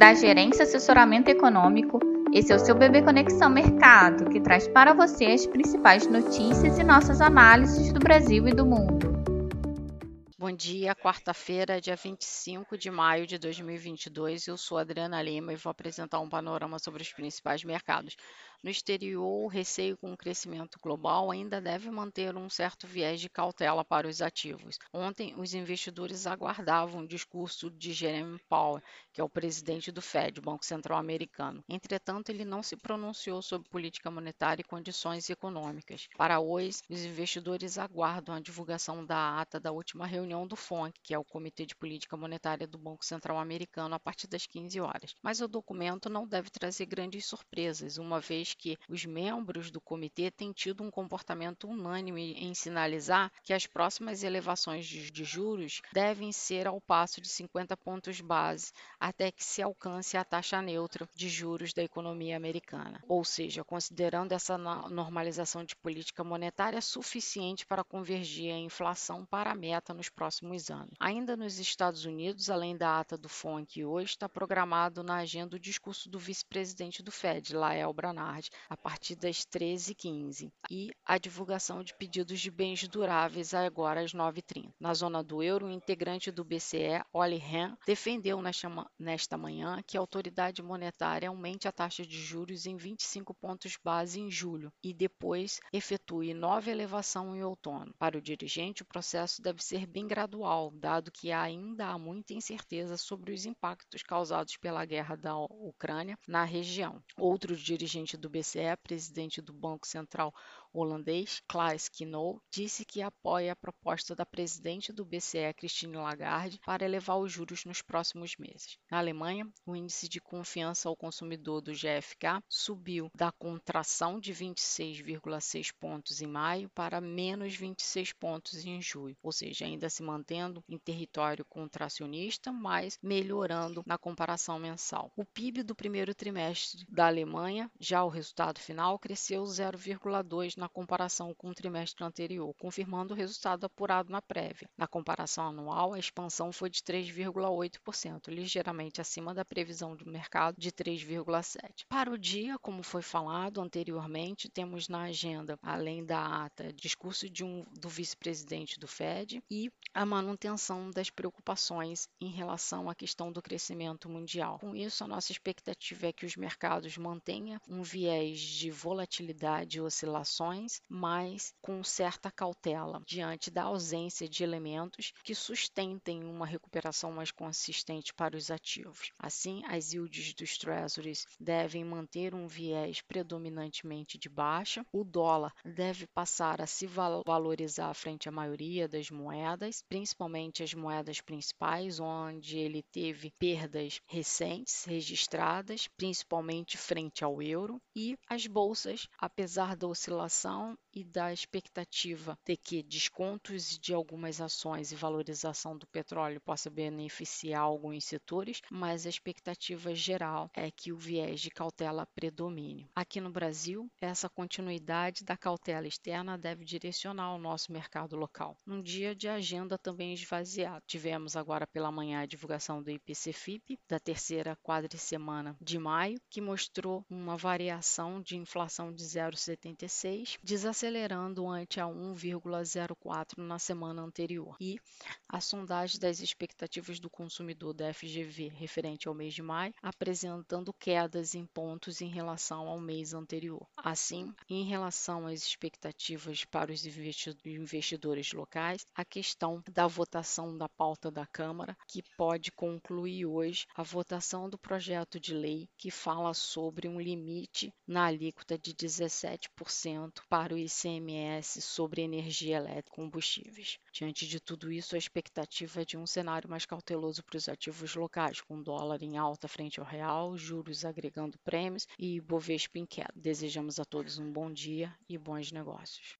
da Gerência Assessoramento Econômico. Esse é o seu Bebê Conexão Mercado, que traz para você as principais notícias e nossas análises do Brasil e do mundo. Bom dia, quarta-feira, dia 25 de maio de 2022. Eu sou Adriana Lima e vou apresentar um panorama sobre os principais mercados. No exterior, o receio com o crescimento global ainda deve manter um certo viés de cautela para os ativos. Ontem, os investidores aguardavam o discurso de Jeremy Powell, que é o presidente do Fed, Banco Central Americano. Entretanto, ele não se pronunciou sobre política monetária e condições econômicas. Para hoje, os investidores aguardam a divulgação da ata da última reunião do FONC, que é o Comitê de Política Monetária do Banco Central Americano, a partir das 15 horas. Mas o documento não deve trazer grandes surpresas, uma vez que os membros do comitê têm tido um comportamento unânime em sinalizar que as próximas elevações de juros devem ser ao passo de 50 pontos base até que se alcance a taxa neutra de juros da economia americana. Ou seja, considerando essa normalização de política monetária suficiente para convergir a inflação para a meta nos próximos anos. Ainda nos Estados Unidos, além da ata do FONC hoje, está programado na agenda o discurso do vice-presidente do Fed, Lael Brainard tarde, a partir das 13h15, e a divulgação de pedidos de bens duráveis agora às 9h30. Na zona do euro, o integrante do BCE, Olli Rehn, defendeu nesta manhã que a autoridade monetária aumente a taxa de juros em 25 pontos base em julho e depois efetue nova elevação em outono. Para o dirigente, o processo deve ser bem gradual, dado que ainda há muita incerteza sobre os impactos causados pela guerra da Ucrânia na região. Outro dirigente do BCE, presidente do Banco Central holandês, Klaas Knol, disse que apoia a proposta da presidente do BCE, Christine Lagarde, para elevar os juros nos próximos meses. Na Alemanha, o índice de confiança ao consumidor do GFK subiu da contração de 26,6 pontos em maio para menos 26 pontos em julho, ou seja, ainda se mantendo em território contracionista, mas melhorando na comparação mensal. O PIB do primeiro trimestre da Alemanha, já o resultado final, cresceu 0,2 na comparação com o trimestre anterior, confirmando o resultado apurado na prévia. Na comparação anual, a expansão foi de 3,8%, ligeiramente acima da previsão do mercado de 3,7%. Para o dia, como foi falado anteriormente, temos na agenda, além da ata, discurso de um, do vice-presidente do Fed e a manutenção das preocupações em relação à questão do crescimento mundial. Com isso, a nossa expectativa é que os mercados mantenham um viés de volatilidade e oscilações mas com certa cautela, diante da ausência de elementos que sustentem uma recuperação mais consistente para os ativos. Assim, as yields dos treasuries devem manter um viés predominantemente de baixa, o dólar deve passar a se valorizar frente à maioria das moedas, principalmente as moedas principais, onde ele teve perdas recentes registradas, principalmente frente ao euro, e as bolsas, apesar da oscilação inflação e da expectativa de que descontos de algumas ações e valorização do petróleo possa beneficiar alguns setores, mas a expectativa geral é que o viés de cautela predomine. Aqui no Brasil, essa continuidade da cautela externa deve direcionar o nosso mercado local. Num dia de agenda também esvaziado, tivemos agora pela manhã a divulgação do IPC-FIP da terceira quadricemana de maio, que mostrou uma variação de inflação de 0,76 desacelerando ante a 1,04 na semana anterior. E a sondagem das expectativas do consumidor da FGV referente ao mês de maio, apresentando quedas em pontos em relação ao mês anterior. Assim, em relação às expectativas para os investidores locais, a questão da votação da pauta da Câmara, que pode concluir hoje a votação do projeto de lei que fala sobre um limite na alíquota de 17% para o ICMS sobre energia elétrica e combustíveis. Diante de tudo isso, a expectativa é de um cenário mais cauteloso para os ativos locais, com dólar em alta frente ao real, juros agregando prêmios e Bovespa em queda. Desejamos a todos um bom dia e bons negócios.